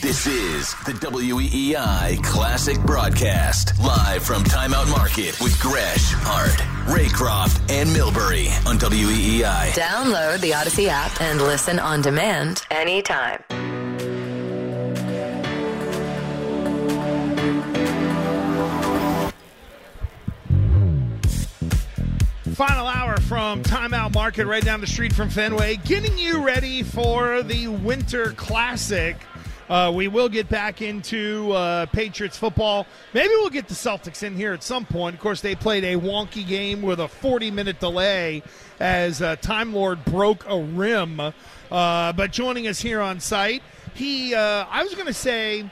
This is the WEEI Classic Broadcast, live from Timeout Market with Gresh, Hart, Raycroft, and Milbury on WEEI. Download the Odyssey app and listen on demand anytime. Final hour from Timeout Market right down the street from Fenway, getting you ready for the Winter Classic. Uh, we will get back into uh, Patriots football. Maybe we'll get the Celtics in here at some point. Of course, they played a wonky game with a 40 minute delay as uh, Time Lord broke a rim. Uh, but joining us here on site, he, uh, I was going to say,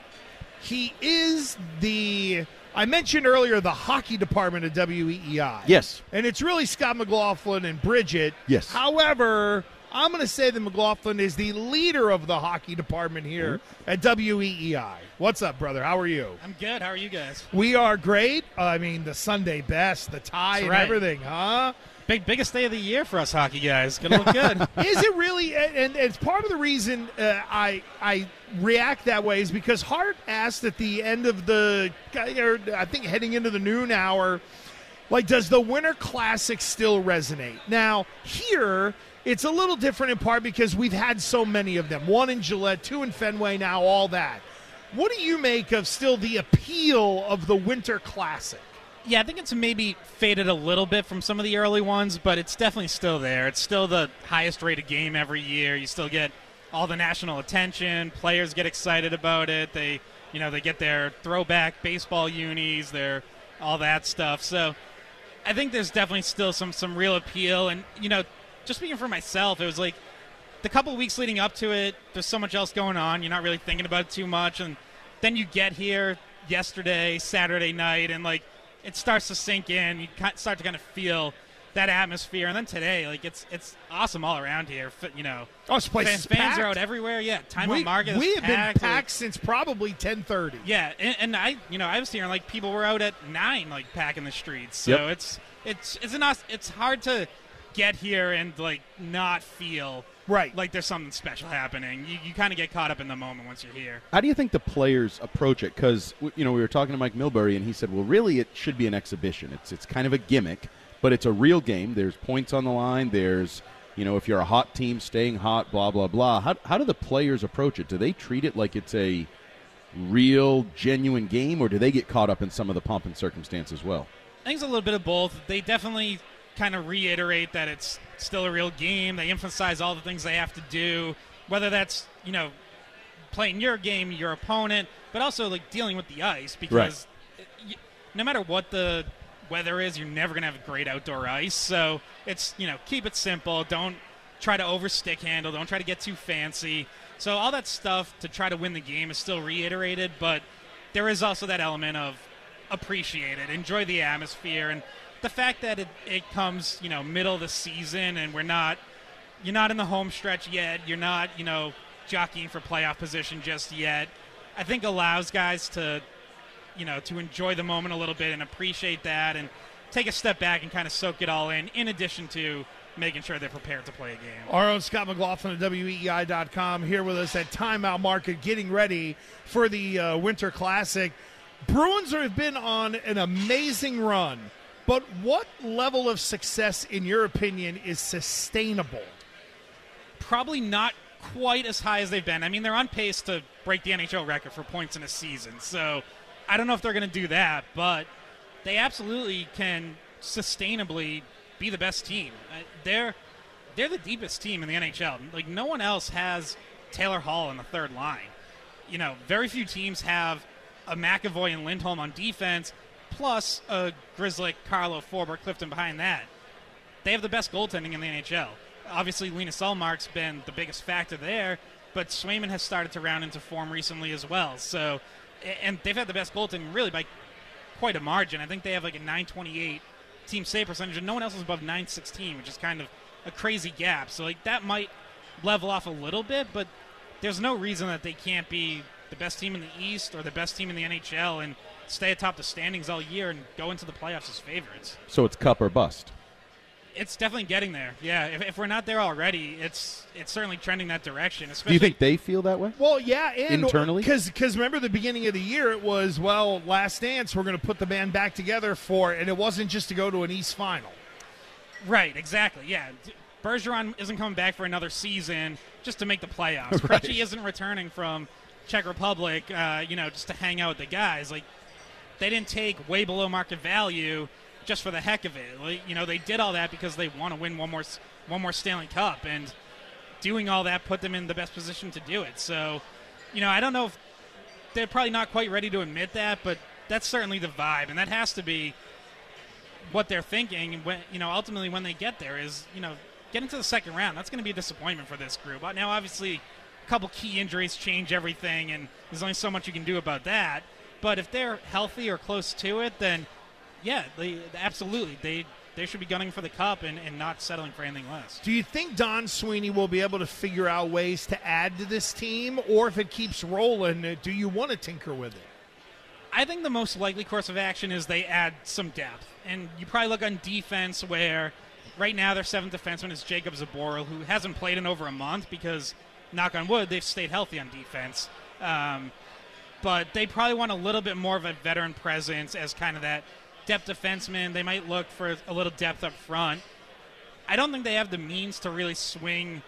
he is the. I mentioned earlier the hockey department of WEEI. Yes. And it's really Scott McLaughlin and Bridget. Yes. However, I'm going to say that McLaughlin is the leader of the hockey department here mm-hmm. at WEEI. What's up, brother? How are you? I'm good. How are you guys? We are great. I mean, the Sunday best, the tie, That's and right. everything, huh? Big biggest day of the year for us hockey guys. Gonna look good. is it really? And, and it's part of the reason uh, I I react that way is because Hart asked at the end of the, or I think heading into the noon hour, like, does the Winter Classic still resonate? Now here. It's a little different in part because we've had so many of them. One in Gillette, two in Fenway, now all that. What do you make of still the appeal of the Winter Classic? Yeah, I think it's maybe faded a little bit from some of the early ones, but it's definitely still there. It's still the highest rated game every year. You still get all the national attention. Players get excited about it. They, you know, they get their throwback baseball unis, their all that stuff. So, I think there's definitely still some some real appeal. And you know, just speaking for myself, it was like the couple weeks leading up to it. There's so much else going on. You're not really thinking about it too much, and then you get here yesterday, Saturday night, and like it starts to sink in. You start to kind of feel that atmosphere, and then today, like it's it's awesome all around here. You know, Oh, this place fans, is fans are out everywhere. Yeah, time we, on market. we is have packed. been packed since probably 10:30. Yeah, and, and I, you know, I was hearing like people were out at nine, like packing the streets. So Yep. it's it's it's not it's hard to get here and like not feel Right. like there's something special happening. You, you kind of get caught up in the moment once you're here. How do you think the players approach it? Because you know we were talking to Mike Milbury, and he said, "Well, really, it should be an exhibition. It's it's kind of a gimmick, but it's a real game. There's points on the line. There's you know if you're a hot team, staying hot, blah blah blah. How how do the players approach it? Do they treat it like it's a real, genuine game, or do they get caught up in some of the pomp and circumstance as well? I think it's a little bit of both. They definitely kind of reiterate that it's still a real game. They emphasize all the things they have to do, whether that's you know playing your game, your opponent, but also like dealing with the ice because y no matter what the weather is, you're never gonna have great outdoor ice. So it's you know keep it simple. Don't try to over stick handle. Don't try to get too fancy. So all that stuff to try to win the game is still reiterated, but there is also that element of appreciate it, enjoy the atmosphere, and the fact that it, it comes, you know, middle of the season and we're not, you're not in the home stretch yet, you're not, you know, jockeying for playoff position just yet. I think allows guys to, you know, to enjoy the moment a little bit and appreciate that and take a step back and kind of soak it all in, in addition to making sure they're prepared to play a game. Our own Scott McLaughlin at WEEI.com here with us at Timeout Market, getting ready for the uh, Winter Classic. Bruins have been on an amazing run, but what level of success, in your opinion, is sustainable? probably not quite as high as they've been. I mean, they're on pace to break the NHL record for points in a season. So I don't know if they're going to do that, but they absolutely can sustainably be the best team. Uh, they're they're the deepest team in the NHL. Like no one else has Taylor Hall in the third line. You know, very few teams have a McAvoy and Lindholm on defense, plus a Grizzly, Carlo, Forbort, Clifton behind that. They have the best goaltending in the NHL. Obviously, Linus Ullmark's been the biggest factor there, but Swayman has started to round into form recently as well. So, and they've had the best goaltending really by quite a margin. I think they have like a 928 team save percentage, and no one else is above 916, which is kind of a crazy gap. So, like, that might level off a little bit, but there's no reason that they can't be the best team in the East or the best team in the NHL and stay atop the standings all year and go into the playoffs as favorites. So it's cup or bust. It's definitely getting there. Yeah, if, if we're not there already, it's it's certainly trending that direction. Especially Do you think they feel that way? Well, yeah, and Internally? because because remember the beginning of the year it was well, Last Dance, we're going to put the band back together for, and it wasn't just to go to an East final. Right, exactly. Yeah. Bergeron isn't coming back for another season just to make the playoffs. Right. Krejci isn't returning from Czech Republic, uh, you know, just to hang out with the guys. Like, they didn't take way below market value just for the heck of it. Like, you know, they did all that because they want to win one more one more Stanley Cup, and doing all that put them in the best position to do it. So, you know, I don't know if they're probably not quite ready to admit that, but that's certainly the vibe, and that has to be what they're thinking. When you know, ultimately, when they get there, is you know, getting to the second round. That's going to be a disappointment for this group. Now, obviously, a couple key injuries change everything, and there's only so much you can do about that. But if they're healthy or close to it, then yeah, they absolutely they they should be gunning for the cup and, and not settling for anything less. Do you think Don Sweeney will be able to figure out ways to add to this team, or if it keeps rolling, do you want to tinker with it? I think the most likely course of action is they add some depth. And you probably look on defense where right now their seventh defenseman is Jakub Zboril, who hasn't played in over a month because, knock on wood, they've stayed healthy on defense. Um, but they probably want a little bit more of a veteran presence as kind of that depth defenseman. They might look for a little depth up front. I don't think they have the means to really swing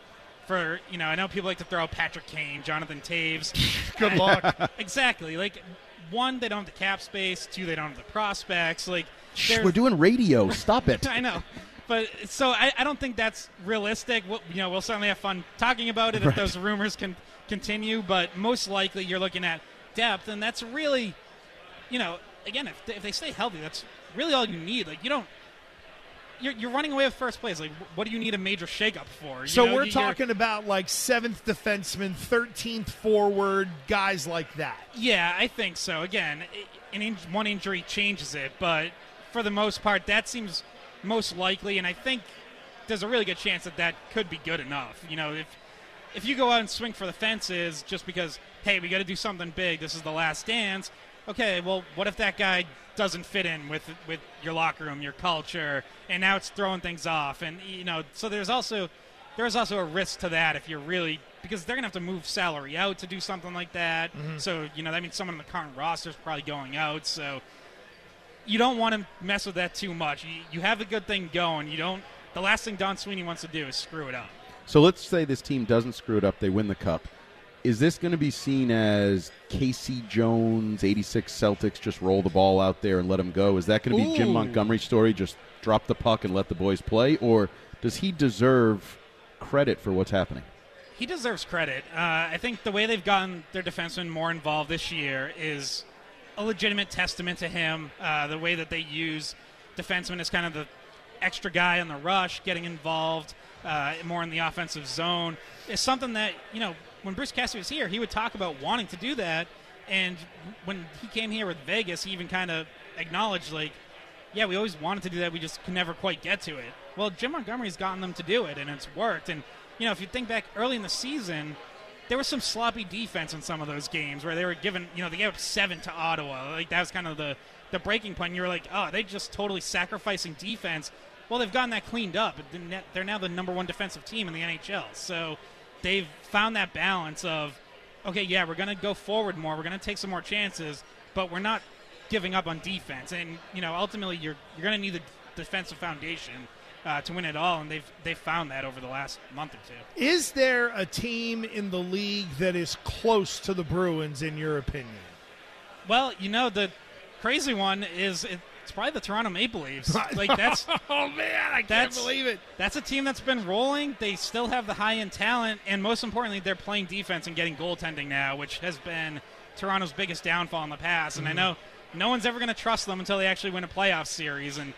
for, you know, I know people like to throw out Patrick Kane, Jonathan Toews. Good luck. exactly. Like, one, they don't have the cap space. Two, they don't have the prospects. Like, Shh, we're doing radio. Stop it. I know. But so I, I don't think that's realistic. We'll, you know, we'll certainly have fun talking about it if those rumors can continue. But most likely, you're looking at depth, and that's really, you know, again, if they, if they stay healthy, that's really all you need. Like you don't. You're, you're running away with first place. Like, what do you need a major shakeup for? You So know, we're talking about like seventh defenseman, thirteenth forward, guys like that. Yeah, I think so. Again, an in- one injury changes it, but for the most part, that seems most likely, and I think there's a really good chance that that could be good enough. You know, if if you go out and swing for the fences just because, hey, we got to do something big, this is the last dance. Okay, well, what if that guy doesn't fit in with with your locker room, your culture, and now it's throwing things off, and you know, so there's also there's also a risk to that if you're really because they're gonna have to move salary out to do something like that. Mm-hmm. So you know that means someone in the current roster is probably going out. So you don't want to mess with that too much. You, you have a good thing going. You don't. The last thing Don Sweeney wants to do is screw it up. So let's say this team doesn't screw it up, they win the cup. Is this going to be seen as K.C. Jones, 86 Celtics, just roll the ball out there and let them go? Is that going to be Jim Montgomery's story, just drop the puck and let the boys play? Or does he deserve credit for what's happening? He deserves credit. Uh, I think the way they've gotten their defensemen more involved this year is a legitimate testament to him. Uh, the way that they use defensemen as kind of the extra guy on the rush, getting involved uh, more in the offensive zone is something that you know when Bruce Cassidy was here, he would talk about wanting to do that. And when he came here with Vegas, he even kind of acknowledged like, yeah, we always wanted to do that. We just could never quite get to it. Well, Jim Montgomery's gotten them to do it, and it's worked. And you know, if you think back early in the season, there was some sloppy defense in some of those games where they were given, you know, they gave up seven to Ottawa. Like that was kind of the the breaking point. You were like, oh, they just totally sacrificing defense. Well, they've gotten that cleaned up. They're They're now the number one defensive team in the NHL. So they've found that balance of, okay, yeah, we're going to go forward more. We're going to take some more chances, but we're not giving up on defense. And you know, ultimately, you're you're going to need the defensive foundation uh, to win it all, and they've they've found that over the last month or two. Is there a team in the league that is close to the Bruins, in your opinion? Well, you know the crazy one is it, it's probably the Toronto Maple Leafs. Like that's oh man, I can't believe it. that's a team that's been rolling. They still have the high end talent, and most importantly, they're playing defense and getting goaltending now, which has been Toronto's biggest downfall in the past. And I know no one's ever going to trust them until they actually win a playoff series, and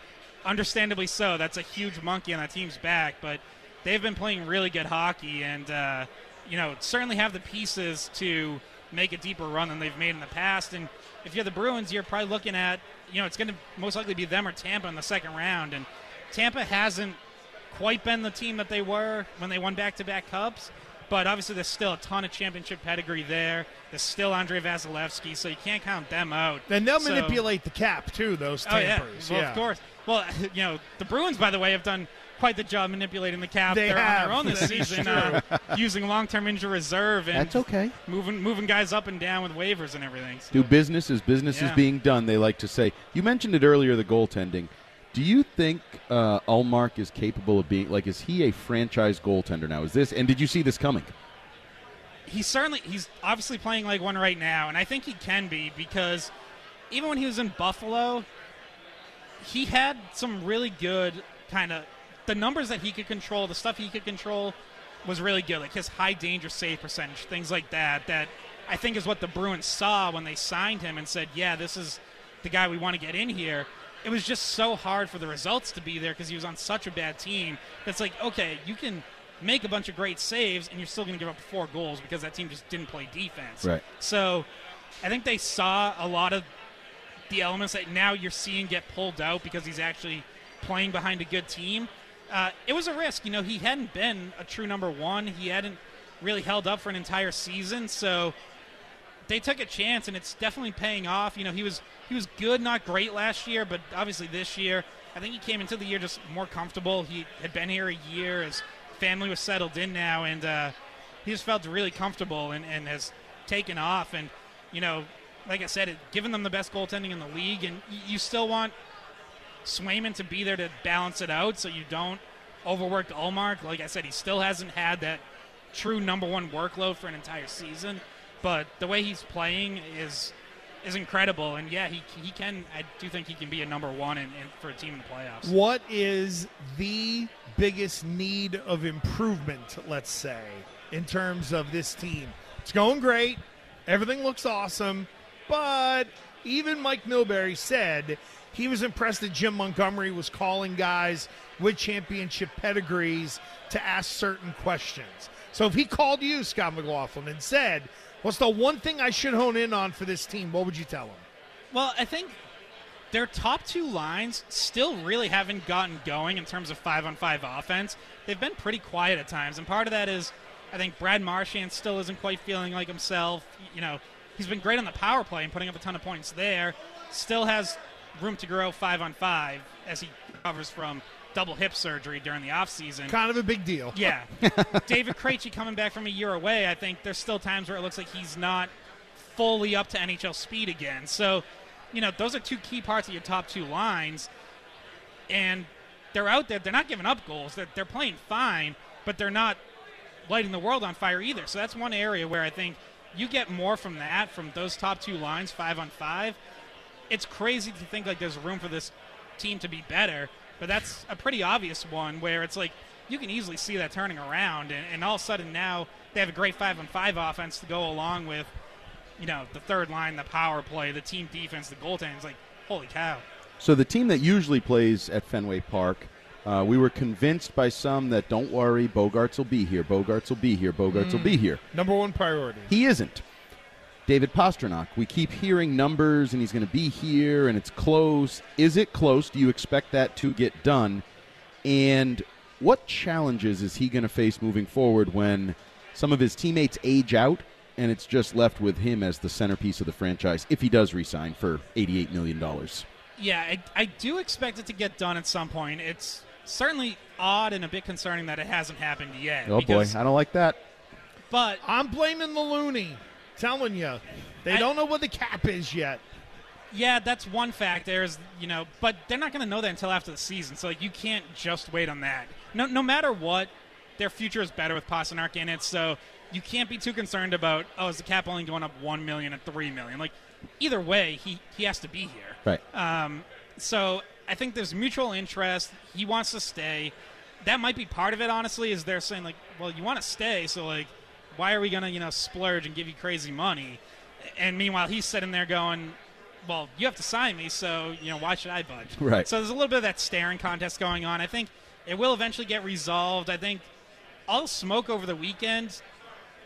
understandably so. That's a huge monkey on that team's back, but they've been playing really good hockey, and uh, you know certainly have the pieces to make a deeper run than they've made in the past. And if you're the Bruins, you're probably looking at you know it's going to most likely be them or Tampa in the second round, and Tampa hasn't quite been the team that they were when they won back-to-back cups. But obviously, there's still a ton of championship pedigree there. There's still Andrei Vasilevskiy, so you can't count them out. And they'll So- manipulate the cap too. Those Oh yeah, tampers. well, of course. Well, you know, the Bruins, by the way, have done quite the job manipulating the cap. They They're have. on their own this season, uh, using long-term injury reserve and That's okay. moving moving guys up and down with waivers and everything. So- Do business as business Yeah. is being done. They like to say. You mentioned it earlier, the goaltending. Do you think uh, Ullmark is capable of being like? Is he a franchise goaltender now? Is this? And did you see this coming? he's certainly he's obviously playing like one right now, and I think he can be because even when he was in Buffalo, he had some really good kind of the numbers that he could control, the stuff he could control was really good, like his high danger save percentage, things like that. That I think is what the Bruins saw when they signed him and said, "Yeah, this is the guy we want to get in here." It was just so hard for the results to be there because he was on such a bad team. That's like, okay, you can make a bunch of great saves and you're still going to give up four goals because that team just didn't play defense. Right. So, I think they saw a lot of the elements that now you're seeing get pulled out because he's actually playing behind a good team. Uh, it was a risk. You know, he hadn't been a true number one. He hadn't really held up for an entire season. So they took a chance, and it's definitely paying off. You know, he was he was good, not great last year, but obviously this year, I think he came into the year just more comfortable. He had been here a year, his family was settled in now, and uh, he just felt really comfortable and, and has taken off. And you know, like I said, it, given them the best goaltending in the league, and y- you still want Swayman to be there to balance it out, so you don't overwork Ullmark. Like I said, he still hasn't had that true number one workload for an entire season, but the way he's playing is is incredible. And yeah, he he can. I do think he can be a number one in, in, for a team in the playoffs. What is the biggest need of improvement, let's say, in terms of this team? It's going great. Everything looks awesome. But even Mike Milbury said he was impressed that Jim Montgomery was calling guys with championship pedigrees to ask certain questions. So if he called you, Scott McLaughlin, and said, What's the one thing I should hone in on for this team? What would you tell him? Well, I think their top two lines still really haven't gotten going in terms of five on five offense. They've been pretty quiet at times, and part of that is I think Brad Marchand still isn't quite feeling like himself. You know, he's been great on the power play and putting up a ton of points there. Still has room to grow five on five as he recovers from double hip surgery during the offseason. Kind of a big deal. Yeah. David Krejci coming back from a year away, I think there's still times where it looks like he's not fully up to NHL speed again. So, you know, those are two key parts of your top two lines. And they're out there. They're not giving up goals. They're, they're playing fine, but they're not lighting the world on fire either. So that's one area where I think you get more from that, from those top two lines, five on five. It's crazy to think like there's room for this team to be better, but that's a pretty obvious one where it's like you can easily see that turning around, and, and all of a sudden now they have a great five on five offense to go along with, you know, the third line, the power play, the team defense, the goaltending. It's like, holy cow. So the team that usually plays at Fenway Park, uh, we were convinced by some that don't worry, Bogaerts will be here, Bogaerts will be here, Bogaerts will be here. Number one priority. He isn't. David Pastrnak. We keep hearing numbers, and he's going to be here, and it's close. Is it close? Do you expect that to get done? And what challenges is he going to face moving forward when some of his teammates age out, and it's just left with him as the centerpiece of the franchise if he does resign for $88 million? Yeah, I, I do expect it to get done at some point. It's certainly odd and a bit concerning that it hasn't happened yet. Oh, boy. I don't like that. But I'm blaming the loonie. Telling you, they I- don't know what the cap is yet. Yeah, that's one factor. Is you know, but they're not going to know that until after the season. So like, you can't just wait on that. No, no matter what, their future is better with Pastrnak in it. So you can't be too concerned about oh, is the cap only going up one million and three million? Like, either way, he he has to be here. Right. Um, so I think there's mutual interest. He wants to stay. That might be part of it. Honestly, is they're saying like, well, you want to stay, so like, why are we gonna you know splurge and give you crazy money? And meanwhile, he's sitting there going, well, you have to sign me, so you know why should I budge? Right. So there's a little bit of that staring contest going on. I think it will eventually get resolved. I think all smoke over the weekend.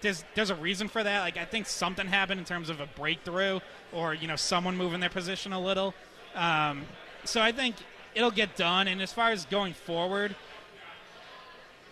There's there's a reason for that. Like I think something happened in terms of a breakthrough, or you know someone moving their position a little. Um, so I think it'll get done. And as far as going forward,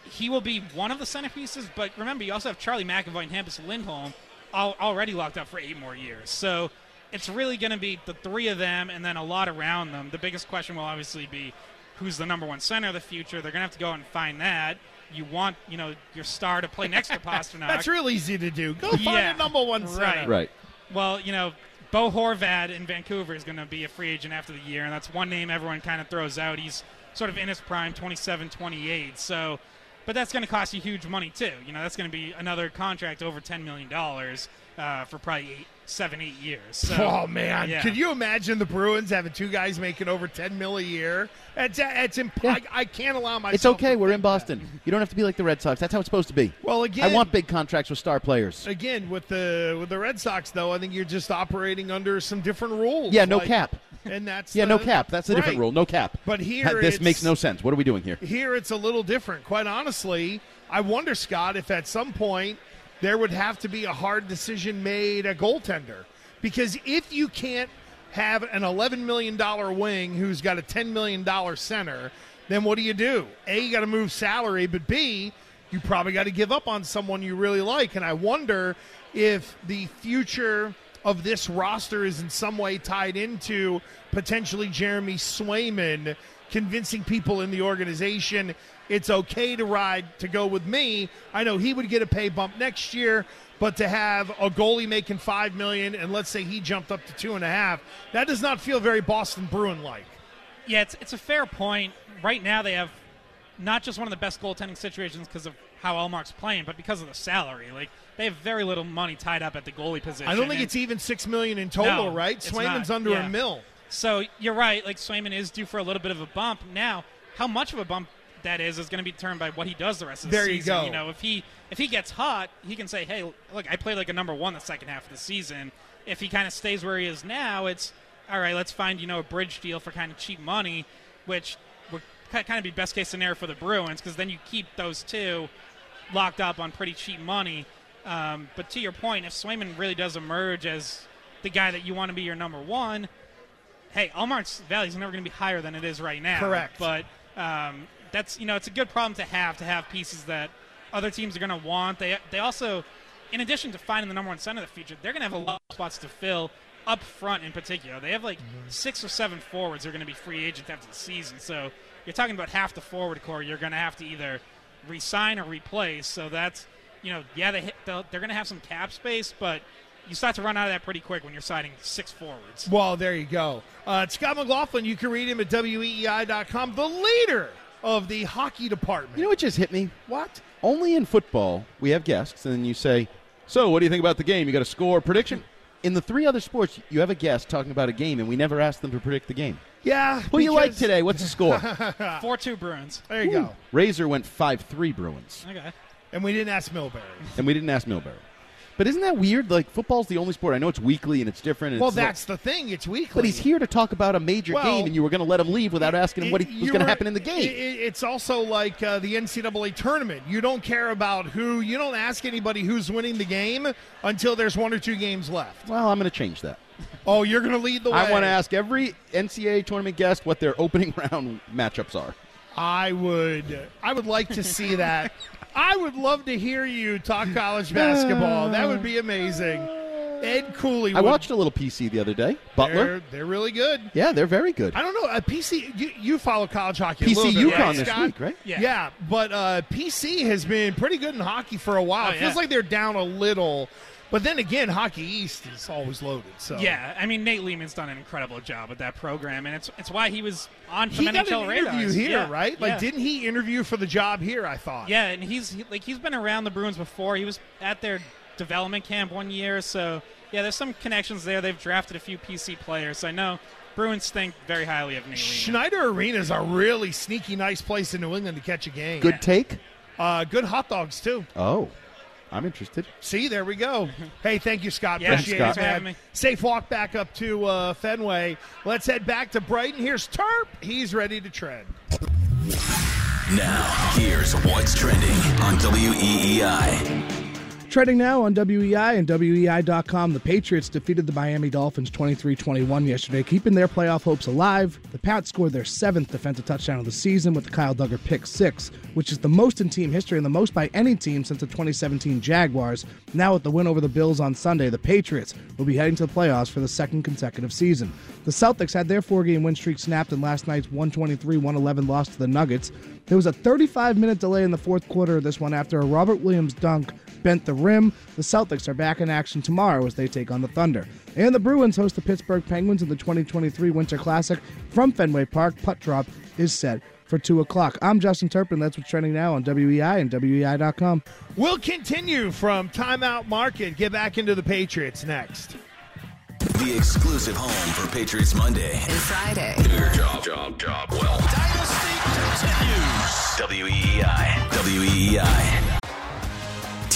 he will be one of the centerpieces. But remember, you also have Charlie McAvoy and Hampus Lindholm al- already locked up for eight more years. So it's really going to be the three of them and then a lot around them. The biggest question will obviously be who's the number one center of the future. They're going to have to go and find that. You want, you know, your star to play next to Pastrnak. That's real easy to do. Go find Yeah. a number one center. Right. Right. Well, you know, Bo Horvat in Vancouver is going to be a free agent after the year, and that's one name everyone kind of throws out. He's sort of in his prime, 27, 28. So, but that's going to cost you huge money too. You know, that's going to be another contract over $10 million uh, for probably eight, seven, eight years. So, oh man, yeah. could you imagine the Bruins having two guys making over ten mil a year? It's it's imp- I, I can't allow myself. It's okay. to We're think in Boston. You don't have to be like the Red Sox. That's how it's supposed to be. Well, again, I want big contracts with star players. again with the with the Red Sox though. I think you're just operating under some different rules. Yeah, no like- cap. And that's Yeah, the- no cap. That's a different right. rule. No cap. But here this makes no sense. What are we doing here? Here it's a little different. Quite honestly, I wonder, Scott, if at some point there would have to be a hard decision made a goaltender. Because if you can't have an $11 million wing who's got a $10 million center, then what do you do? A, you got to move salary, but B, you probably got to give up on someone you really like. And I wonder if the future of this roster is in some way tied into potentially Jeremy Swayman convincing people in the organization it's okay to ride to go with me. I know he would get a pay bump next year, but to have a goalie making five million and let's say he jumped up to two and a half, that does not feel very Boston Bruin like. Yeah, it's, it's a fair point. Right now, they have not just one of the best goaltending situations because of how Ullmark's playing, but because of the salary. Like they have very little money tied up at the goalie position. I don't think and- it's even six million in total, No, right? Swayman's not. under Yeah. a mill. So you're right. Like Swayman is due for a little bit of a bump. Now, how much of a bump that is is going to be determined by what he does the rest of the There you go. You know, if he if he gets hot, he can say, "Hey, look, I played like a number one the second half of the season." If he kind of stays where he is now, it's all right. Let's find you know a bridge deal for kind of cheap money, which would kind of be best case scenario for the Bruins because then you keep those two locked up on pretty cheap money. Um, but to your point, if Swayman really does emerge as the guy that you want to be your number one, hey, Ullmark's value is never going to be higher than it is right now. Correct. But um, that's you know it's a good problem to have to have pieces that other teams are going to want. They they also, in addition to finding the number one center of the future, they're going to have a lot of spots to fill up front in particular. They have like six or seven forwards who are going to be free agents after the season. So you're talking about half the forward core you're going to have to either resign or replace. So that's you know yeah they hit, they'll- they're going to have some cap space, but you start to run out of that pretty quick when you're signing six forwards. Well, there you go. Uh, Scott McLaughlin, you can read him at weei.com, the leader of the hockey department. You know what just hit me? what? Only in football we have guests, and then you say, "So, what do you think about the game? You got a score prediction?" In the three other sports, you have a guest talking about a game, and we never ask them to predict the game. Yeah. Who you like today? What's the score? Four two Bruins. There you go. Razor went five three Bruins, Okay. And we didn't ask Milbury. and we didn't ask Milbury. But isn't that weird? Like football's the only sport. I know it's weekly and it's different. And Well, it's like- that's the thing. It's weekly. but he's here to talk about a major Well, game, and you were going to let him leave without asking him what he, was going to happen in the game. i- i- it's also like uh, the NCAA tournament. You don't care about who. You don't ask anybody who's winning the game until there's one or two games left. well, I'm going to change that. Oh, you're going to lead the way. I want to ask every NCAA tournament guest what their opening round matchups are. I would. I would like to see that. I would love to hear you talk college basketball. That would be amazing. Ed Cooley. I would- watched a little PC the other day. Butler. They're, they're really good. Yeah, they're very good. I don't know. Uh, PC, you, you follow college hockey. a PC little bit, UConn right, this Scott? week, right? Yeah. yeah. but uh, PC has been pretty good in hockey for a while. Oh, it feels yeah. like they're down a little, But then again, Hockey East is always loaded. So Yeah, I mean Nate Leaman's done an incredible job with that program, and it's it's why he was on he some got an radars. interview here, Yeah, right? Like, yeah. didn't he interview for the job here? I thought. Yeah, and he's he, like he's been around the Bruins before. He was at their development camp one year, so yeah, there's some connections there. They've drafted a few PC players, so I know Bruins think very highly of Nate Lehman. Schneider Arena is a really sneaky, nice place in New England to catch a game. Good take. Uh, good hot dogs too. Oh, I'm interested. See, there we go. Hey, thank you, Scott. Yeah, Appreciate thanks, it, man. having me. Safe walk back up to uh, Fenway. Let's head back to Brighton. Here's Terp. He's ready to tread. Now, here's what's trending on WEEI. Trending now on WEI and WEI.com, the Patriots defeated the Miami Dolphins 23 21 yesterday, keeping their playoff hopes alive. The Pats scored their seventh defensive touchdown of the season with the Kyle Dugger pick six, which is the most in team history and the most by any team since the 2017 Jaguars. Now, with the win over the Bills on Sunday, the Patriots will be heading to the playoffs for the second consecutive season. The Celtics had their four game win streak snapped in last night's 123 111 loss to the Nuggets. There was a 35 minute delay in the fourth quarter of this one after a Robert Williams dunk bent the rim. The Celtics are back in action tomorrow as they take on the Thunder. And the Bruins host the Pittsburgh Penguins in the 2023 Winter Classic from Fenway Park. Puck drop is set for 2 o'clock. I'm Justin Turpin. That's what's trending now on WEI and WEI.com. We'll continue from Timeout Market. Get back into the Patriots next. The exclusive home for Patriots Monday. And Friday. Your job, job, job well. Dynasty continues. WEEI. WEEI.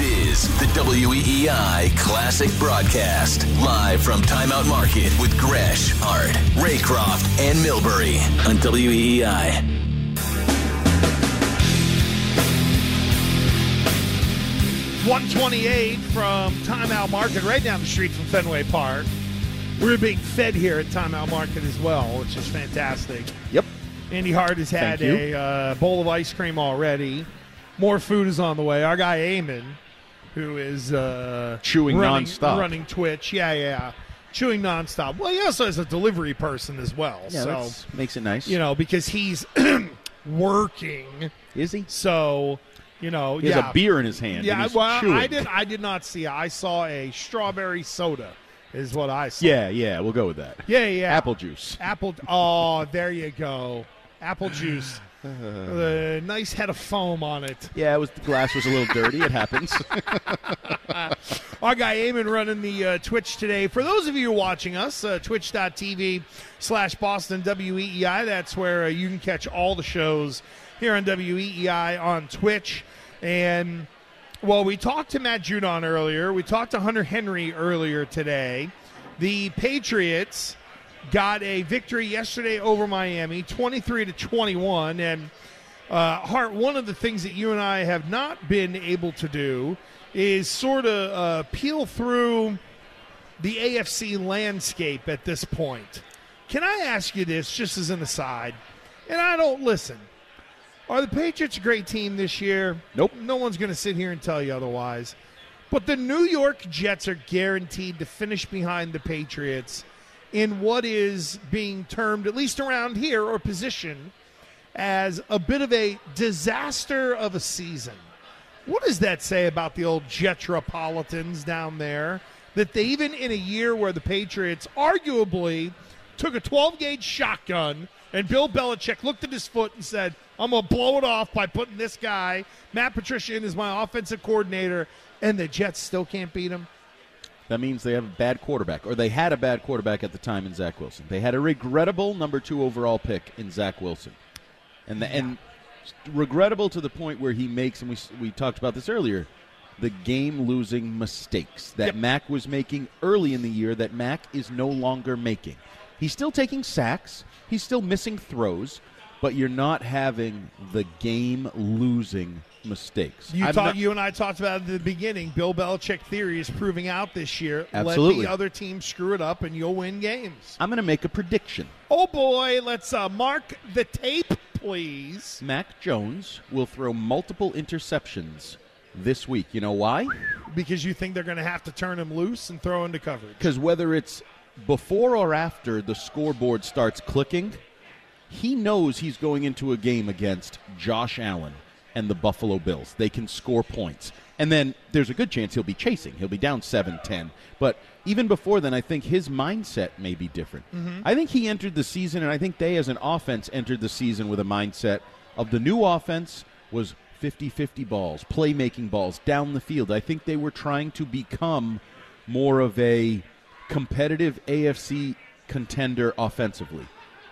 This is the WEEI Classic Broadcast. Live from Timeout Market with Gresh, Hart, Raycroft, and Milbury on WEEI. 128 from Timeout Market, right down the street from Fenway Park. We're being fed here at Timeout Market as well, which is fantastic. Yep. Andy Hart has had a uh, bowl of ice cream already. More food is on the way. Our guy Eamon, who is uh, Chewing running, nonstop. running Twitch, yeah, yeah, chewing nonstop. Well, he also is a delivery person as well. Yeah, so that makes it nice. you know because he's working. is he? So you know, He yeah, has a beer in his hand. yeah, and he's well, chewing. I did. I did not see. I saw a strawberry soda. Is what I saw. Yeah, yeah, we'll go with that. yeah, yeah. Apple juice. Apple. Oh, there you go. Apple juice. A nice head of foam on it. Yeah, it was the glass was a little dirty. It happens. Our guy Eamon running the uh, Twitch today. For those of you watching us, uh, twitch.tv slash Boston WEEI. That's where uh, you can catch all the shows here on WEEI on Twitch. And, well, we talked to Matt Judon earlier. We talked to Hunter Henry earlier today. The Patriots got a victory yesterday over Miami, 23 to 21. And, uh, Hart, one of the things that you and I have not been able to do is sort of uh, peel through the AFC landscape at this point. Can I ask you this, just as an aside? And I don't listen. Are the Patriots a great team this year? Nope. No one's going to sit here and tell you otherwise. But the New York Jets are guaranteed to finish behind the Patriots in what is being termed, at least around here, or positioned as a bit of a disaster of a season. What does that say about the old Jetropolitans down there? That they, even in a year where the Patriots arguably took a 12 gauge shotgun and Bill Belichick looked at his foot and said, I'm going to blow it off by putting this guy, Matt Patricia, in as my offensive coordinator, and the Jets still can't beat him? That means they have a bad quarterback, or they had a bad quarterback at the time in Zach Wilson. They had a regrettable number two overall pick in Zach Wilson, and the, and regrettable to the point where he makes, and we we talked about this earlier, the game losing mistakes that Yep. Mac was making early in the year that Mac is no longer making. He's still taking sacks, he's still missing throws, but you're not having the game losing mistakes. You talk, not- you and I talked about it at the beginning. Bill Belichick theory is proving out this year. Absolutely. Let the other team screw it up, and you'll win games. I'm going to make a prediction. Oh boy, let's uh, mark the tape, please. Mac Jones will throw multiple interceptions this week. You know why? Because you think they're going to have to turn him loose and throw into coverage. Because whether it's before or after the scoreboard starts clicking, he knows he's going into a game against Josh Allen and the Buffalo Bills. They can score points. And then there's a good chance he'll be chasing. He'll be down 7 10. But even before then, I think his mindset may be different. Mm-hmm. I think he entered the season, and I think they as an offense entered the season with a mindset of the new offense was 50 50 balls, playmaking balls down the field. I think they were trying to become more of a competitive AFC contender offensively.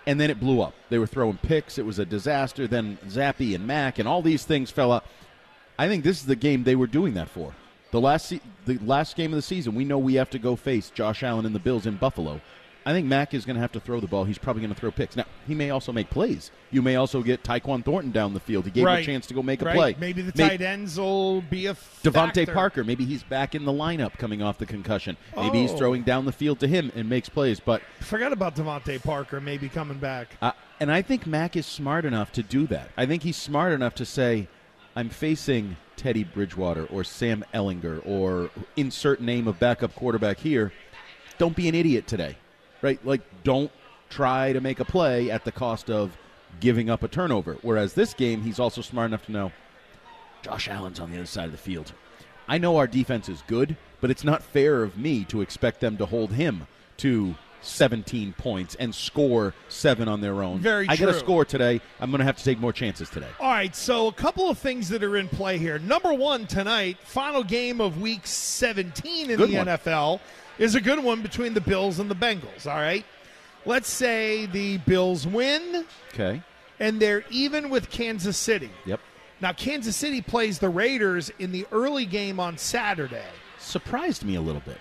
And then it blew up. They were throwing picks. It was a disaster. Then Zappe and Mac and all these things fell out. I think this is the game they were doing that for. The last se- the last game of the season, we know we have to go face Josh Allen and the Bills in Buffalo. I think Mac is going to have to throw the ball. He's probably going to throw picks. Now, he may also make plays. You may also get Tyquan Thornton down the field. He gave him a chance to go make a Right. play. Maybe the tight ends will be a DeVante factor. Parker, maybe he's back in the lineup coming off the concussion. Maybe he's Oh. throwing down the field to him and makes plays. But Forgot about DeVante Parker maybe coming back. uh, and I think Mac is smart enough to do that. I think he's smart enough to say, "I'm facing Teddy Bridgewater or Sam Ehlinger or insert name of backup quarterback here. Don't be an idiot today, right? Like, don't try to make a play at the cost of giving up a turnover." Whereas this game, he's also smart enough to know Josh Allen's on the other side of the field. I know our defense is good, but it's not fair of me to expect them to hold him to 17 points and score seven on their own. Very true. I got to true. score today. I'm going to have to take more chances today. All right, so a couple of things that are in play here. Number one tonight, final game of Week 17 in Good the one. NFL is a good one between the Bills and the Bengals. All right, let's say the Bills win Okay. and they're even with Kansas City. Yep. Now, Kansas City plays the Raiders in the early game on Saturday. Surprised me a little bit.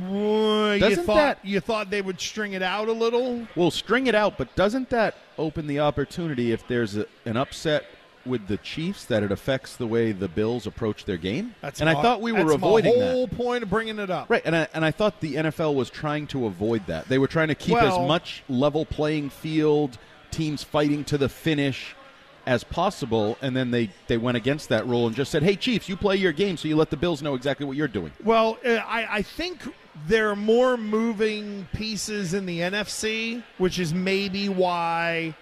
Well, you Doesn't thought that- you thought they would string it out a little? Well, string it out, but doesn't that open the opportunity if there's a, an upset with the Chiefs that it affects the way the Bills approach their game? That's and I thought we were avoiding my that. whole point of bringing it up. Right, and I, and I thought the NFL was trying to avoid that. They were trying to keep Well- as much level playing field, teams fighting to the finish as possible, and then they, they went against that rule and just said, hey, Chiefs, you play your game so you let the Bills know exactly what you're doing. Well, uh, I, I think there are more moving pieces in the NFC, which is maybe why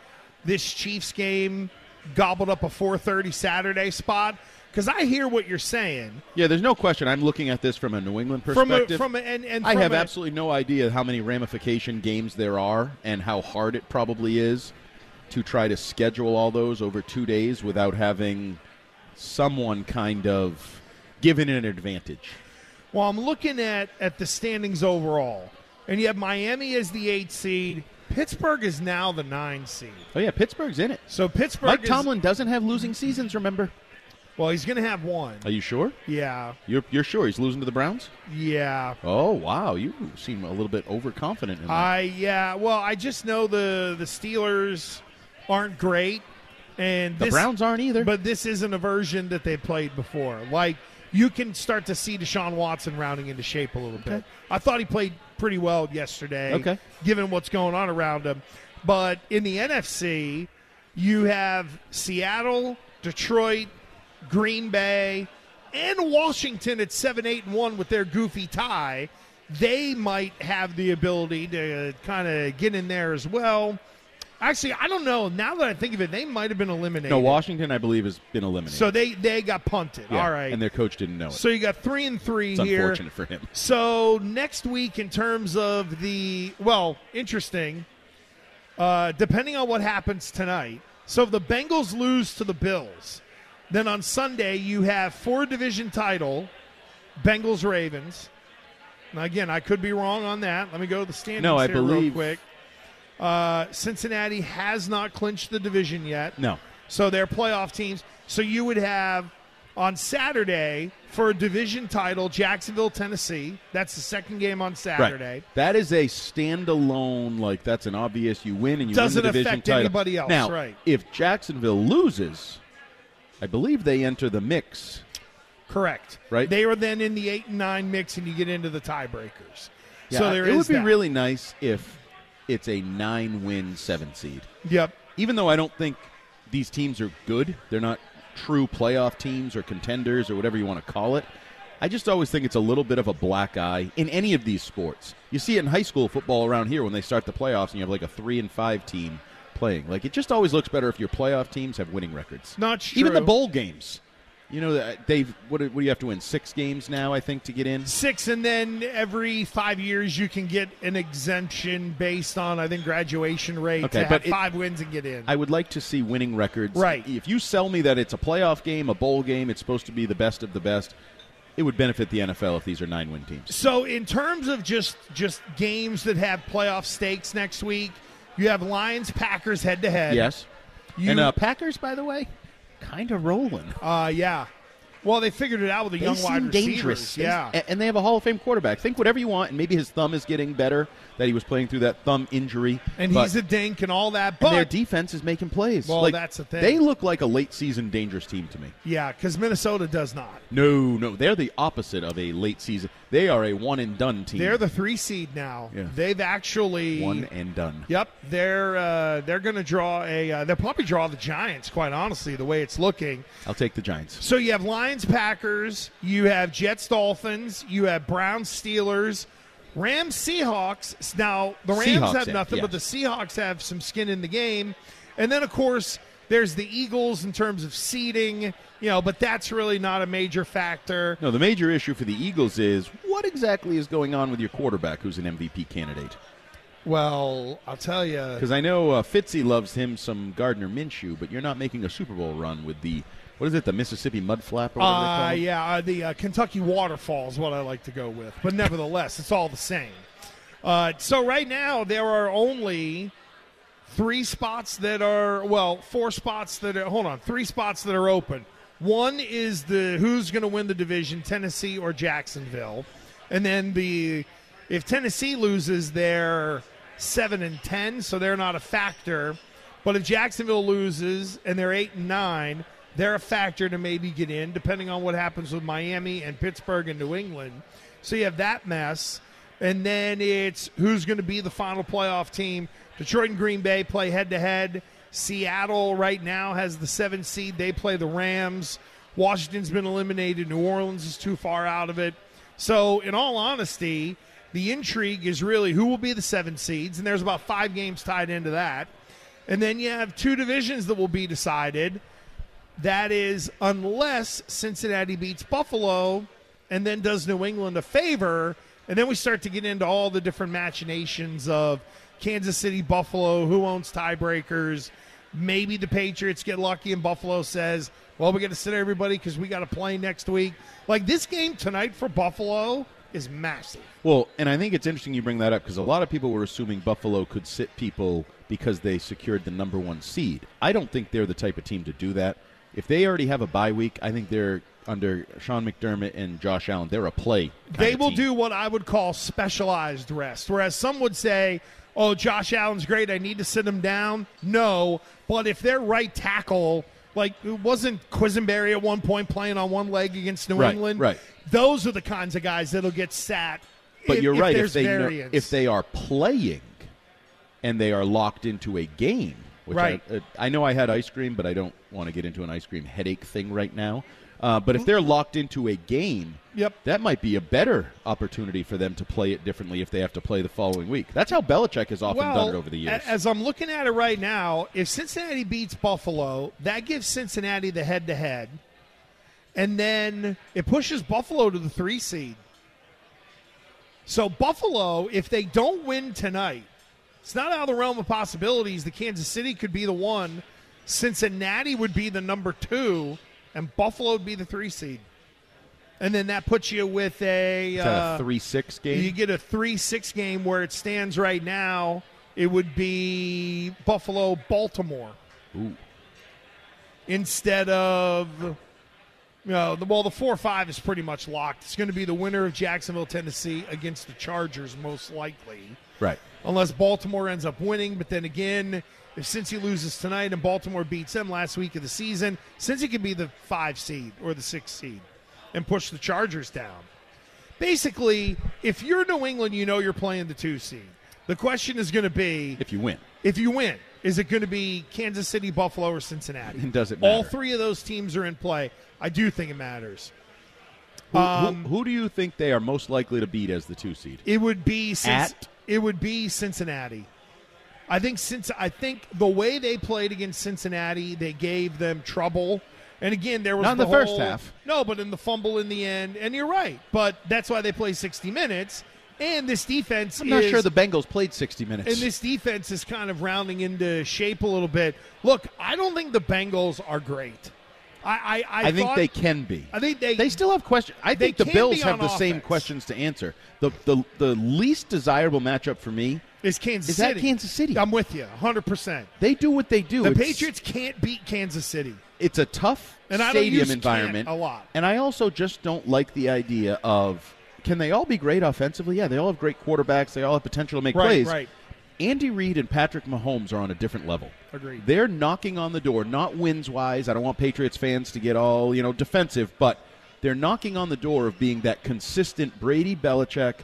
this Chiefs game gobbled up a 4:30 Saturday spot. Because I hear what you're saying Yeah, there's no question. I'm looking at this from a New England from a, perspective. from a, and, and I have a- absolutely no idea how many ramification games there are and how hard it probably is to try to schedule all those over two days without having someone kind of given an advantage. Well, I'm looking at at the standings overall, and you have Miami as the eight seed. Pittsburgh is now the nine seed. Oh yeah, Pittsburgh's in it. So Pittsburgh. Mike is- Tomlin doesn't have losing seasons. Remember? well, he's going to have one. Are you sure? Yeah, You're you're sure he's losing to the Browns? yeah. Oh wow, you seem a little bit overconfident in that. I yeah. Well, I just know the the Steelers aren't great, and the this, Browns aren't either. But this isn't a version that they played before. Like you can start to see Deshaun Watson rounding into shape a little bit. I thought he played pretty well yesterday. Okay. given what's going on around him. But in the NFC, you have Seattle, Detroit, Green Bay, and Washington at seven, eight, and one with their goofy tie. They might have the ability to kind of get in there as well. Actually, I don't know. Now that I think of it, they might have been eliminated. no, Washington, I believe, has been eliminated. So they they got punted. Yeah, All right. and their coach didn't know it. so you got three and three it's here. unfortunate for him. So next week, in terms of the well, interesting. Uh, depending on what happens tonight, so if the Bengals lose to the Bills, then on Sunday you have four division title, Bengals Ravens. Now, again, I could be wrong on that. Let me go to the standings No, I here real believe- quick. Uh, Cincinnati has not clinched the division yet. No. So they're playoff teams. So you would have on Saturday for a division title, Jacksonville, Tennessee. That's the second game on Saturday. Right. That is a standalone, like that's an obvious. You win and you Doesn't win the division affect title. anybody else, Now, right. if Jacksonville loses, I believe they enter the mix. Correct. Right. They are then in the eight and nine mix, and you get into the tiebreakers. Yeah, so there it would be that. really nice if it's a nine-win, seven seed. Yep. Even though I don't think these teams are good, they're not true playoff teams or contenders or whatever you want to call it. I just always think it's a little bit of a black eye in any of these sports. You see it in high school football around here when they start the playoffs and you have like a three and five team playing. Like it just always looks better if your playoff teams have winning records. Not Even the bowl games. You know, that they've what, do- what do you have to win? Six games now, I think, to get in. Six, and then every five years you can get an exemption based on I think graduation rate Okay, to but have it- five wins and get in. I would like to see winning records. Right. If you sell me that it's a playoff game, a bowl game, it's supposed to be the best of the best, it would benefit the NFL if these are nine win teams. So in terms of just just games that have playoff stakes next week, you have Lions Packers head to head. Yes. You- and uh, Packers, by the way, kind of rolling. Uh, yeah. Well, they figured it out with the They young seem wide receivers. dangerous. Yeah. and they have a Hall of Fame quarterback. Think whatever you want, and maybe his thumb is getting better. That he was playing through that thumb injury, and but- he's a dink and all that. But their defense is making plays. Well, Like, that's the thing. They look like a late season dangerous team to me. yeah, because Minnesota does not. No, no, they're the opposite of a late season. They are a one and done team. They're the three seed now. Yeah. They've actually one and done. Yep, they're uh, they're going to draw a. Uh, they'll probably draw the Giants. Quite honestly, the way it's looking. I'll take the Giants. So you have Lions, Packers. You have Jets, Dolphins. You have Browns, Steelers. Rams, Seahawks. Now the Rams Seahawks, have yeah, nothing, but the. Seahawks have some skin in the game. And then of course there's the Eagles in terms of seeding. You know, but that's really not a major factor. No, the major issue for the Eagles is what exactly is going on with your quarterback, who's an MVP candidate? Well, I'll tell you. Because I know uh, Fitzy loves him some Gardner Minshew, but you're not making a Super Bowl run with the what is it, the Mississippi Mud Flap or whatever Uh, yeah, uh, the uh, Kentucky Waterfall is what I like to go with. But nevertheless, it's all the same. Uh, so right now, there are only three spots that are, well, four spots that are, hold on, three spots that are open. One is the who's going to win the division, Tennessee or Jacksonville. And then the, if Tennessee loses, they're 7 and 10, so they're not a factor. But if Jacksonville loses and they're 8 and 9, they're a factor to maybe get in, depending on what happens with Miami and Pittsburgh and New England. So you have that mess. And then it's who's going to be the final playoff team. Detroit and Green Bay play head to head. Seattle right now has the seven seed. They play the Rams. Washington's been eliminated. New Orleans is too far out of it. So, in all honesty, the intrigue is really who will be the seven seeds, and there's about five games tied into that. And then you have two divisions that will be decided. That is, unless Cincinnati beats Buffalo and then does New England a favor, and then we start to get into all the different machinations of Kansas City, Buffalo, who owns tiebreakers. Maybe the Patriots get lucky and Buffalo says, well, we got to sit everybody because we got to play next week. Like this game tonight for Buffalo is massive. Well, and I think it's interesting you bring that up because a lot of people were assuming Buffalo could sit people because they secured the number one seed. I don't think they're the type of team to do that. If they already have a bye week, I think they're under Sean McDermott and Josh Allen. They're a play. kind they will team. do what I would call specialized rest. Whereas some would say, oh, Josh Allen's great. I need to sit him down. No. But if their right tackle, like, it wasn't Quessenberry at one point playing on one leg against New Right, England? right. Those are the kinds of guys that'll get sat. But if- you're right. If there's they know, if they are playing and they are locked into a game, which Right. I, uh, I know I had ice cream, but I don't want to get into an ice cream headache thing right now. Uh, but if they're locked into a game, Yep. that might be a better opportunity for them to play it differently if they have to play the following week. That's how Belichick has often well, done it over the years. As I'm looking at it right now, if Cincinnati beats Buffalo, that gives Cincinnati the head to head. And then it pushes Buffalo to the three seed. So, Buffalo, if they don't win tonight, it's not out of the realm of possibilities. The Kansas City could be the one, Cincinnati would be the number two, and Buffalo would be the three seed. and then that puts you with a, uh, a three-six game? You get a three-six game where it stands right now. It would be Buffalo, Baltimore Ooh. instead of. You know, the, well, the four five is pretty much locked. It's going to be the winner of Jacksonville, Tennessee, against the Chargers, most likely Right. unless Baltimore ends up winning. But then again, if Cincy loses tonight and Baltimore beats them last week of the season, Cincy could be the five seed or the six seed and push the Chargers down. Basically, if you're New England, you know you're playing the two seed. The question is going to be If you win. if you win, is it going to be Kansas City, Buffalo, or Cincinnati? And does it All three of those teams are in play. I do think it matters. Who, Um, who, who do you think they are most likely to beat as the two seed? It would be Cinc- At? It would be Cincinnati. I think since I think the way they played against Cincinnati, they gave them trouble. And again, there was Not in the, the first whole- half. No, but in the fumble in the end, and you're right. But that's why they play 60 minutes. And this defense I'm not is, sure the Bengals played 60 minutes. and this defense is kind of rounding into shape a little bit. Look, I don't think the Bengals are great. I I, I, I think thought- they can be. I think they They still have questions. I think the Bills have on the same questions to answer. The, the the least desirable matchup for me is Kansas is that City. Kansas City. I'm with you 100%. They do what they do. The It's- Patriots can't beat Kansas City. It's a tough And I stadium environment a lot. And I also just don't like the idea of can they all be great offensively? Yeah, they all have great quarterbacks. They all have potential to make Right, plays. right. Andy Reid and Patrick Mahomes are on a different level. Agreed. They're knocking on the door, not wins wise. I don't want Patriots fans to get all, you know, defensive, but they're knocking on the door of being that consistent Brady Belichick.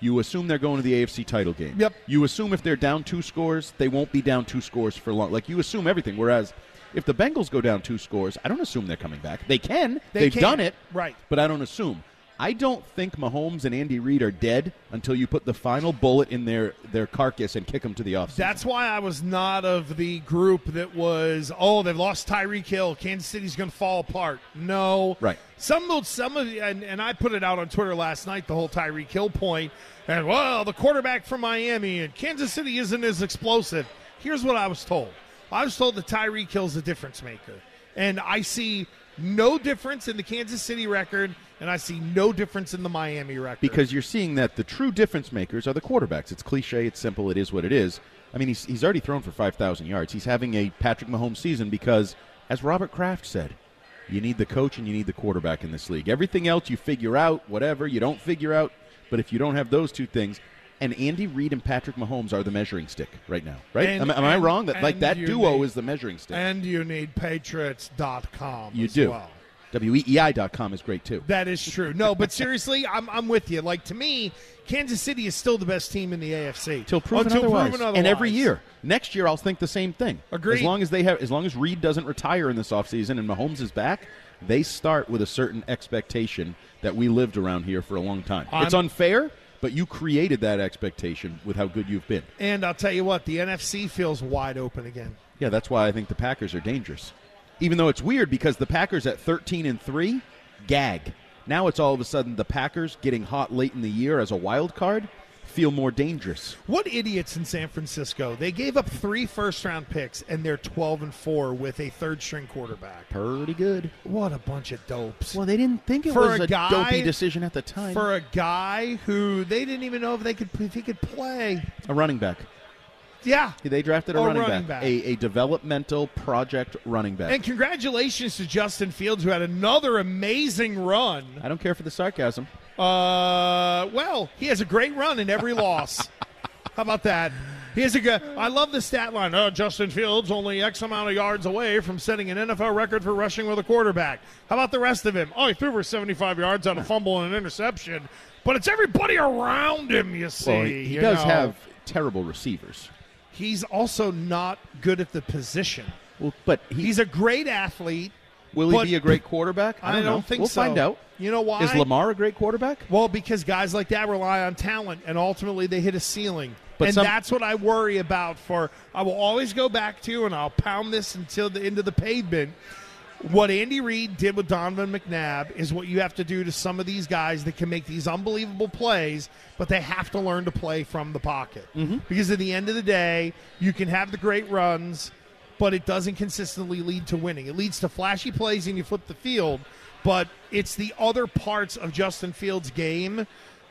You assume they're going to the AFC title game. Yep. You assume if they're down two scores, they won't be down two scores for long. Like you assume everything. Whereas if the Bengals go down two scores, I don't assume they're coming back. They can. They They've can. done it. Right. But I don't assume. I don't think Mahomes and Andy Reid are dead until you put the final bullet in their, their carcass and kick them to the offseason. That's why I was not of the group that was, oh, they've lost Tyreek Hill. Kansas City's going to fall apart. No. Right. Some of some of the- and, and I put it out on Twitter last night, the whole Tyreek Hill point, and well, the quarterback from Miami and Kansas City isn't as explosive. Here's what I was told. I was told that Tyreek Hill's a difference maker. And I see no difference in the Kansas City record, and I see no difference in the Miami record. because you're seeing that the true difference makers are the quarterbacks. It's cliche, it's simple, it is what it is. I mean, he's, he's already thrown for 5,000 yards. He's having a Patrick Mahomes season because, as Robert Kraft said, you need the coach and you need the quarterback in this league. Everything else you figure out, whatever, you don't figure out. But if you don't have those two things, and Andy Reid and Patrick Mahomes are the measuring stick right now, right? And- am, am I wrong? That like that duo need- is the measuring stick. and you need patriots.com. you as do. Well. WEEI.com is great too. That is true. No, but seriously, I'm, I'm with you. Like to me, Kansas City is still the best team in the AFC Until proven, oh, Until otherwise. proven And every year, next year, I'll think the same thing. Agreed. As long as they have, as long as Reid doesn't retire in this offseason and Mahomes is back, they start with a certain expectation that we lived around here for a long time. I'm- it's unfair, but you created that expectation with how good you've been. And I'll tell you what, the NFC feels wide open again. Yeah, that's why I think the Packers are dangerous. Even though it's weird because the Packers at 13 and 3 gag. Now it's all of a sudden the Packers getting hot late in the year as a wild card feel more dangerous. What idiots in San Francisco? They gave up three first round picks and they're 12 and 4 with a third string quarterback. Pretty good. What a bunch of dopes. Well, they didn't think it For was a a, guy- dopey decision at the time. For a guy who they didn't even know if they could if he could play. a running back. Yeah. They drafted a A running, running back, back. A, a developmental project running back. And congratulations to Justin Fields who had another amazing run. I don't care for the sarcasm. Uh, well, he has a great run in every loss. How about that? He has a good. I love the stat line. Oh, Justin Fields only X amount of yards away from setting an NFL record for rushing with a quarterback. How about the rest of him? Oh, he threw for 75 yards on a fumble and an interception. But it's everybody around him. You see, Well, he, he you does know. have terrible receivers. He's also not good at the position. Well, but he, He's a great athlete. Will he be a great quarterback? I don't, know. think we'll so. find out. You know why? Is Lamar a great quarterback? Well, because guys like that rely on talent, and ultimately they hit a ceiling. But and some- that's what I worry about. For I will always go back to, and I'll pound this until the end of the pavement. What Andy Reid did with Donovan McNabb is what you have to do to some of these guys that can make these unbelievable plays, but they have to learn to play from the pocket. Mm-hmm. Because at the end of the day, you can have the great runs, but it doesn't consistently lead to winning. It leads to flashy plays and you flip the field, but it's the other parts of Justin Fields' game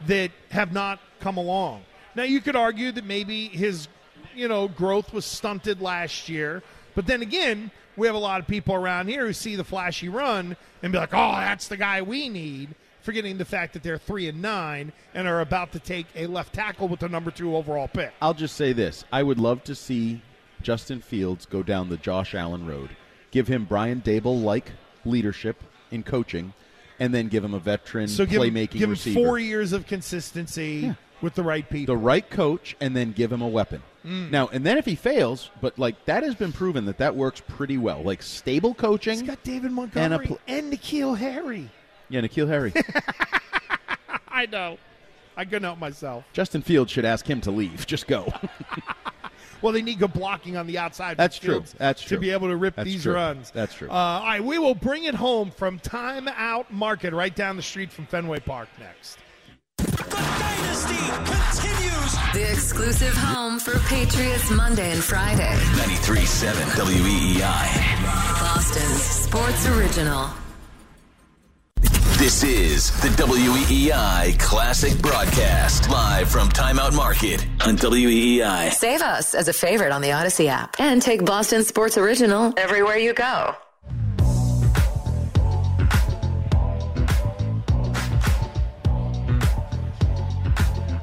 that have not come along. Now you could argue that maybe his, you know, growth was stunted last year, but then again, we have a lot of people around here who see the flashy run and be like, "Oh, that's the guy we need." Forgetting the fact that they're three and nine and are about to take a left tackle with the number two overall pick. I'll just say this: I would love to see Justin Fields go down the Josh Allen road, give him Brian Daboll like leadership in coaching, and then give him a veteran So give, playmaking give him receiver. four years of consistency with the right people. the right coach and then give him a weapon. Mm. Now, and then if he fails, but like that has been proven that that works pretty well. Like stable coaching. He's got David And a Montgomery pl- and, N'Keal Harry. yeah, N'Keal Harry. I know. I couldn't help myself. Justin Fields should ask him to leave. Just go. Well, they need good blocking on the outside. That's true. Fields That's To true. be able to rip That's these true. runs. That's true. Uh, all right, we will bring it home from Time Out Market right down the street from Fenway Park next. The Dynasty continues. The exclusive home for Patriots Monday and Friday. 93.7 WEEI. Boston's sports original. This is the WEEI Classic Broadcast, live from Timeout Market on WEEI. Save us as a favorite on the Odyssey app and take Boston Sports Original everywhere you go.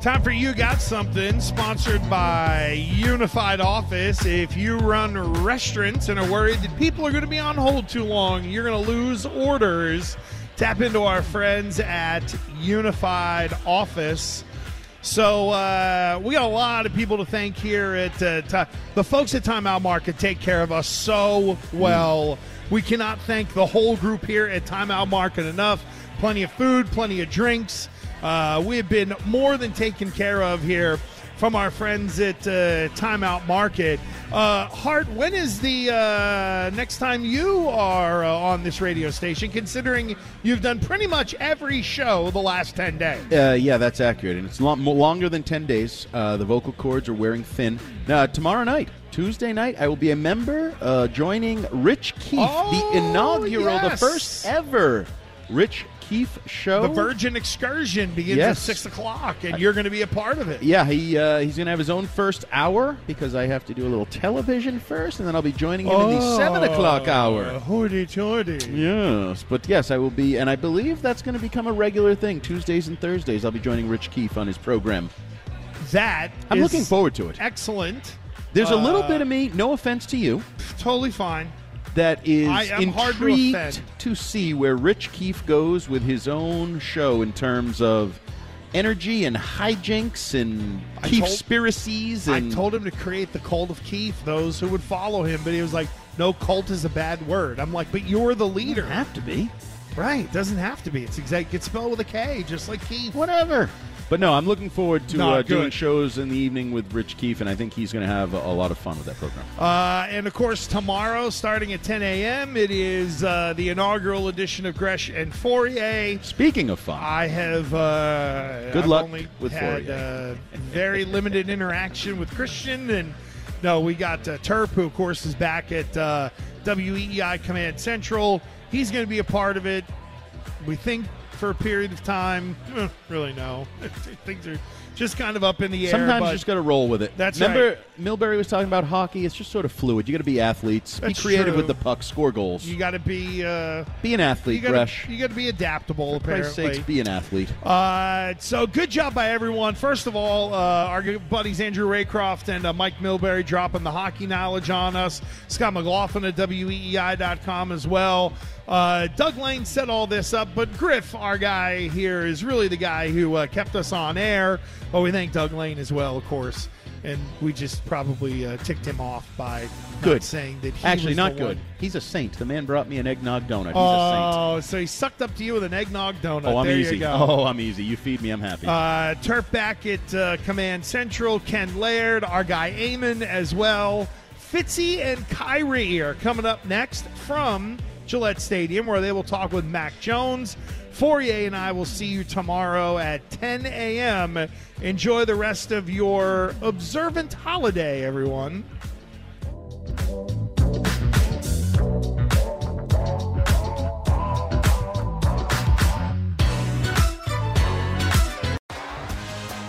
Time for You Got Something, sponsored by Unified Office. If you run restaurants and are worried that people are going to be on hold too long, you're going to lose orders, tap into our friends at Unified Office. So uh, we got a lot of people to thank here at uh, the folks at Timeout Market. Take care of us so well. We cannot thank the whole group here at Timeout Market enough. Plenty of food, plenty of drinks. Uh, we have been more than taken care of here from our friends at uh, Timeout Market. Uh, Hart, when is the uh, next time you are uh, on this radio station? Considering you've done pretty much every show the last ten days. Uh, yeah, that's accurate, and it's lo- longer than ten days. Uh, the vocal cords are wearing thin. Now, tomorrow night, Tuesday night, I will be a member uh, joining Rich Keefe, Oh, the inaugural, the first ever Rich Keefe show. The Virgin Excursion begins Yes. at six o'clock, and you're going to be a part of it. Yeah, he uh, he's going to have his own first hour because I have to do a little television first, and then I'll be joining him in the seven o'clock hour. Hoity toity. Yes, but yes, I will be, and I believe that's going to become a regular thing. Tuesdays and Thursdays, I'll be joining Rich Keefe on his program. That I'm is looking forward to it. Excellent. There's a little Uh, bit of me, no offense to you, Totally fine. That is I am hard to intrigued to see where Rich Keefe goes with his own show in terms of energy and hijinks and I Keefe spiracies I and told him to create the cult of Keith, those who would follow him, but he was like, no, cult is a bad word. I'm like, but you're the leader. have to be Right. Doesn't have to be. It's exact. It's spelled with a K, just like Keith. whatever. But no, I'm looking forward to uh, doing shows in the evening with Rich Keefe, and I think he's going to have a, a lot of fun with that program. Uh, and of course, tomorrow, starting at 10 a.m., it is uh, the inaugural edition of Gresh and Fauria. Speaking of fun, I have. Uh, Good I've luck only with had, Fauria. Uh, very limited interaction with Christian, and no, we got uh, Terp, who of course is back at uh, WEEI Command Central. He's going to be a part of it. We think for a period of time. Eh, really, no. Things are just kind of up in the air. Sometimes you just got to roll with it. That's Remember, right. Milbury was talking about hockey. It's just sort of fluid. You got to be athletes. That's be creative true. with the puck. Score goals. you got to be. Uh, be an athlete, you got Gresh. to. You got to be adaptable. For apparently. sakes, be an athlete. Uh, so good job by everyone. First of all, uh, our good buddies Andrew Raycroft and uh, Mike Milbury dropping the hockey knowledge on us. Scott McLaughlin at WEEI.com as well. Uh, Doug Lane set all this up, but Griff, our guy here, is really the guy who uh, kept us on air. But we thank Doug Lane as well, of course. And we just probably uh, ticked him off by not Good. saying that he Actually, not the one- good. He's a saint. The man brought me an eggnog donut. He's a Oh, so he sucked up to you with an eggnog donut. Oh, I'm there easy. You go. Oh, I'm easy. You feed me, I'm happy. Uh, Turf back at uh, Command Central. Ken Laird, our guy Eamon as well. Fitzy and Kyrie are coming up next from Gillette Stadium, where they will talk with Mac Jones. Fauria and I will see you tomorrow at 10 a.m. Enjoy the rest of your observant holiday, everyone.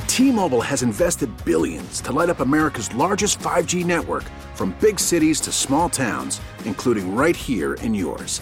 T-Mobile has invested billions to light up America's largest 5G network from big cities to small towns, including right here in yours.